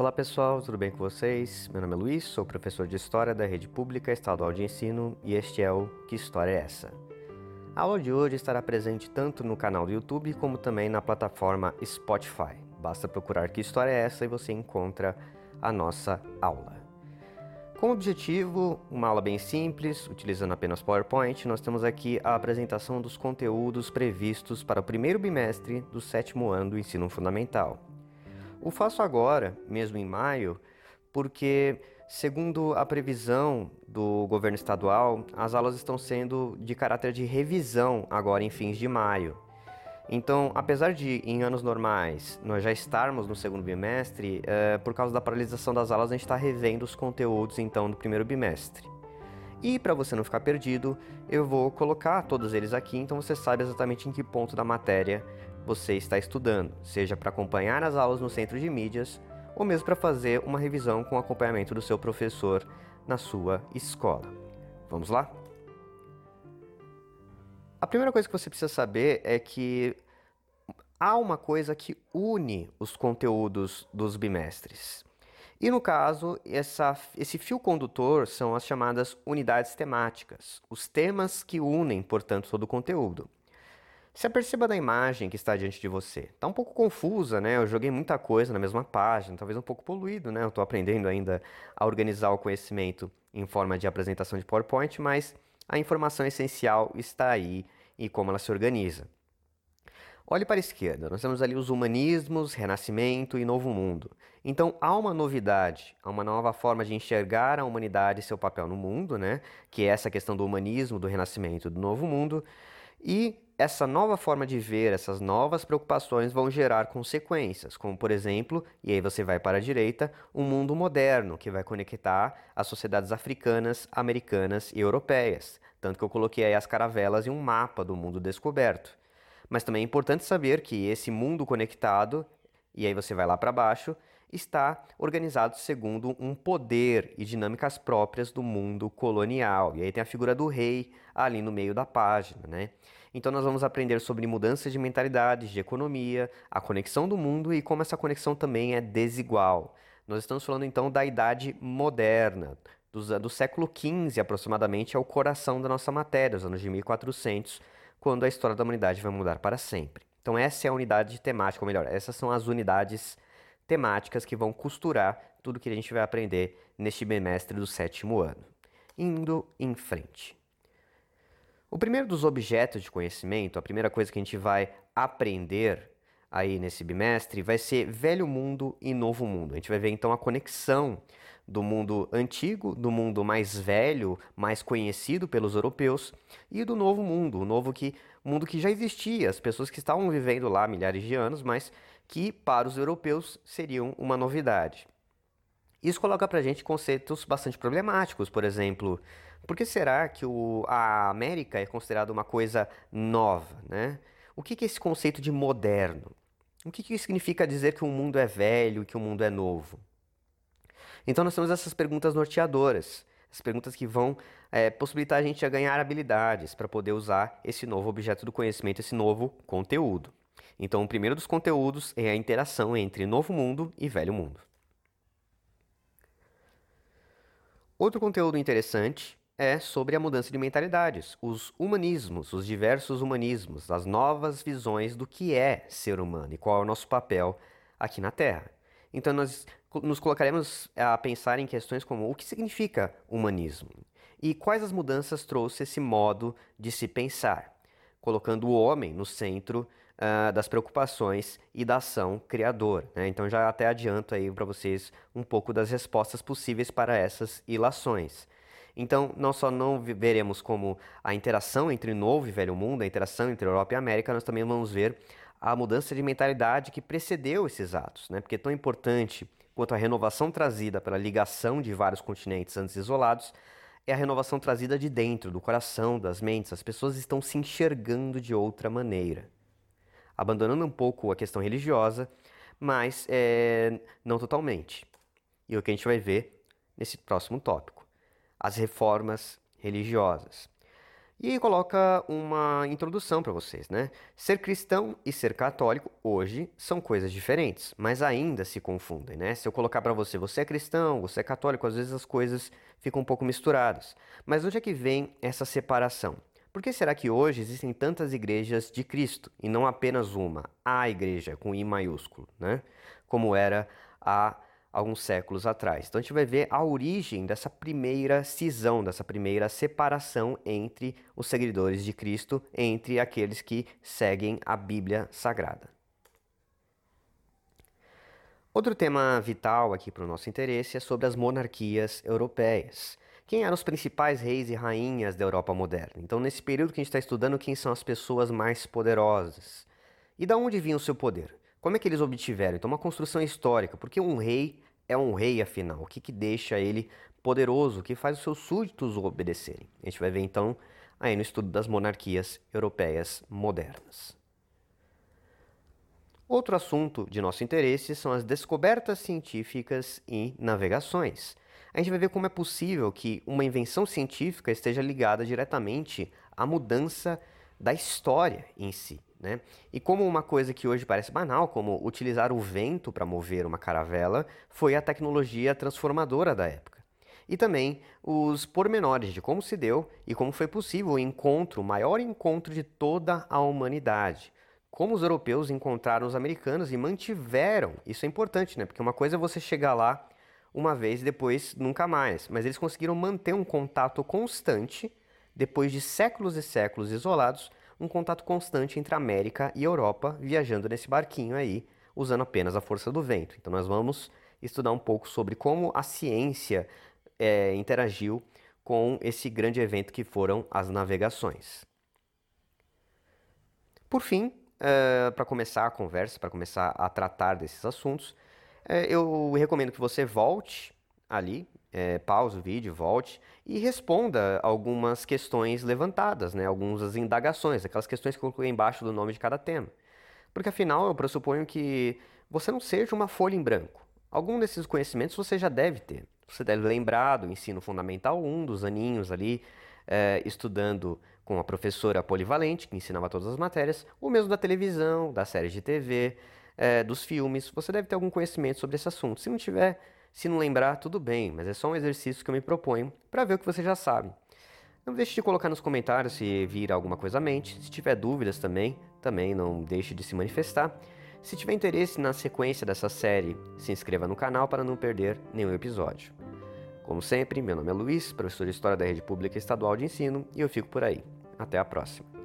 Olá pessoal, tudo bem com vocês? Meu nome é Luiz, sou professor de História da Rede Pública Estadual de Ensino e este é o Que História é Essa? A aula de hoje estará presente tanto no canal do YouTube como também na plataforma Spotify. Basta procurar Que História é Essa e você encontra a nossa aula. Como objetivo, uma aula bem simples, utilizando apenas PowerPoint, nós temos aqui a apresentação dos conteúdos previstos para o primeiro bimestre do sétimo ano do ensino fundamental. O faço agora, mesmo em maio, porque, segundo a previsão do governo estadual, as aulas estão sendo de caráter de revisão agora em fins de maio. Então, apesar de em anos normais nós já estarmos no segundo bimestre, é, por causa da paralisação das aulas, a gente está revendo os conteúdos então do primeiro bimestre. E para você não ficar perdido, eu vou colocar todos eles aqui, então você sabe exatamente em que ponto da matéria você está estudando, seja para acompanhar as aulas no centro de mídias ou mesmo para fazer uma revisão com acompanhamento do seu professor na sua escola. Vamos lá? A primeira coisa que você precisa saber é que há uma coisa que une os conteúdos dos bimestres. E no caso, essa, esse fio condutor são as chamadas unidades temáticas, os temas que unem, portanto, todo o conteúdo. Se aperceba da imagem que está diante de você. Está um pouco confusa, né? Eu joguei muita coisa na mesma página, talvez um pouco poluído, né? Eu estou aprendendo ainda a organizar o conhecimento em forma de apresentação de PowerPoint, mas a informação essencial está aí e como ela se organiza. Olhe para a esquerda, nós temos ali os humanismos, renascimento e novo mundo. Então há uma novidade, há uma nova forma de enxergar a humanidade e seu papel no mundo, né? Que é essa questão do humanismo, do renascimento, do novo mundo. E essa nova forma de ver, essas novas preocupações vão gerar consequências, como por exemplo, e aí você vai para a direita, um mundo moderno que vai conectar as sociedades africanas, americanas e europeias. Tanto que eu coloquei aí as caravelas e um mapa do mundo descoberto. Mas também é importante saber que esse mundo conectado, e aí você vai lá para baixo, está organizado segundo um poder e dinâmicas próprias do mundo colonial. E aí tem a figura do rei ali no meio da página, né? Então nós vamos aprender sobre mudanças de mentalidades, de economia, a conexão do mundo e como essa conexão também é desigual. Nós estamos falando então da idade moderna, do, do século XV aproximadamente, é o coração da nossa matéria, os anos de 1400, quando a história da humanidade vai mudar para sempre. Então essa é a unidade temática, ou melhor, essas são as unidades temáticas que vão costurar tudo que a gente vai aprender neste bimestre do sétimo ano. Indo em frente. O primeiro dos objetos de conhecimento, a primeira coisa que a gente vai aprender aí nesse bimestre vai ser velho mundo e novo mundo. A gente vai ver então a conexão do mundo antigo, do mundo mais velho, mais conhecido pelos europeus, e do novo mundo, o novo que, mundo que já existia, as pessoas que estavam vivendo lá milhares de anos, mas que para os europeus seriam uma novidade. Isso coloca para a gente conceitos bastante problemáticos, por exemplo, por que será que o, a América é considerada uma coisa nova, né? O que, que é esse conceito de moderno? O que, que significa dizer que o mundo é velho e que o mundo é novo? Então nós temos essas perguntas norteadoras, as perguntas que vão é, possibilitar a gente a ganhar habilidades para poder usar esse novo objeto do conhecimento, esse novo conteúdo. Então o primeiro dos conteúdos é a interação entre novo mundo e velho mundo. Outro conteúdo interessante é sobre a mudança de mentalidades, os humanismos, os diversos humanismos, as novas visões do que é ser humano e qual é o nosso papel aqui na Terra. Então nós nos colocaremos a pensar em questões como o que significa humanismo e quais as mudanças trouxe esse modo de se pensar, colocando o homem no centro uh, das preocupações e da ação criadora. Né? Então já até adianto aí para vocês um pouco das respostas possíveis para essas ilações. Então, não só não veremos como a interação entre novo e velho mundo, a interação entre Europa e América, nós também vamos ver a mudança de mentalidade que precedeu esses atos, né? Porque é tão importante quanto a renovação trazida pela ligação de vários continentes antes isolados, é a renovação trazida de dentro, do coração, das mentes. As pessoas estão se enxergando de outra maneira. Abandonando um pouco a questão religiosa, mas é, não totalmente. E é o que a gente vai ver nesse próximo tópico: as reformas religiosas. E coloca uma introdução para vocês, né? Ser cristão e ser católico hoje são coisas diferentes, mas ainda se confundem, né? Se eu colocar para você, você é cristão, você é católico, às vezes as coisas ficam um pouco misturadas. Mas onde é que vem essa separação? Por que será que hoje existem tantas igrejas de Cristo e não apenas uma, a igreja com I maiúsculo, né? Como era há alguns séculos atrás. Então a gente vai ver a origem dessa primeira cisão, dessa primeira separação entre os seguidores de Cristo, entre aqueles que seguem a Bíblia Sagrada. Outro tema vital aqui para o nosso interesse é sobre as monarquias europeias. Quem eram os principais reis e rainhas da Europa moderna? Então, nesse período que a gente está estudando, quem são as pessoas mais poderosas? E da onde vinha o seu poder? Como é que eles obtiveram? Então, uma construção histórica, porque um rei é um rei, afinal. O que, que deixa ele poderoso, o que faz os seus súditos obedecerem? A gente vai ver então aí no estudo das monarquias europeias modernas. Outro assunto de nosso interesse são as descobertas científicas e navegações. A gente vai ver como é possível que uma invenção científica esteja ligada diretamente à mudança da história em si. Né? E como uma coisa que hoje parece banal, como utilizar o vento para mover uma caravela, foi a tecnologia transformadora da época. E também os pormenores de como se deu e como foi possível o encontro, o maior encontro de toda a humanidade. Como os europeus encontraram os americanos e mantiveram. Isso é importante, né? Porque uma coisa é você chegar lá uma vez depois nunca mais. Mas eles conseguiram manter um contato constante, depois de séculos e séculos isolados, um contato constante entre América e Europa, viajando nesse barquinho aí, usando apenas a força do vento. Então, nós vamos estudar um pouco sobre como a ciência é, interagiu com esse grande evento que foram as navegações. Por fim, é, para começar a conversa, para começar a tratar desses assuntos, é, eu recomendo que você volte ali é, pause o vídeo, volte e responda algumas questões levantadas, né? algumas indagações, aquelas questões que eu coloquei embaixo do nome de cada tema. Porque afinal eu pressuponho que você não seja uma folha em branco. Algum desses conhecimentos você já deve ter. Você deve lembrar do ensino fundamental 1, dos aninhos ali, é, estudando com a professora polivalente, que ensinava todas as matérias, ou mesmo da televisão, da série de TV, é, dos filmes. Você deve ter algum conhecimento sobre esse assunto. Se não tiver, se não lembrar, tudo bem, mas é só um exercício que eu me proponho para ver o que você já sabe. Não deixe de colocar nos comentários se vir alguma coisa à mente. Se tiver dúvidas também, também não deixe de se manifestar. Se tiver interesse na sequência dessa série, se inscreva no canal para não perder nenhum episódio. Como sempre, meu nome é Luiz, professor de História da Rede Pública Estadual de Ensino, e eu fico por aí. Até a próxima.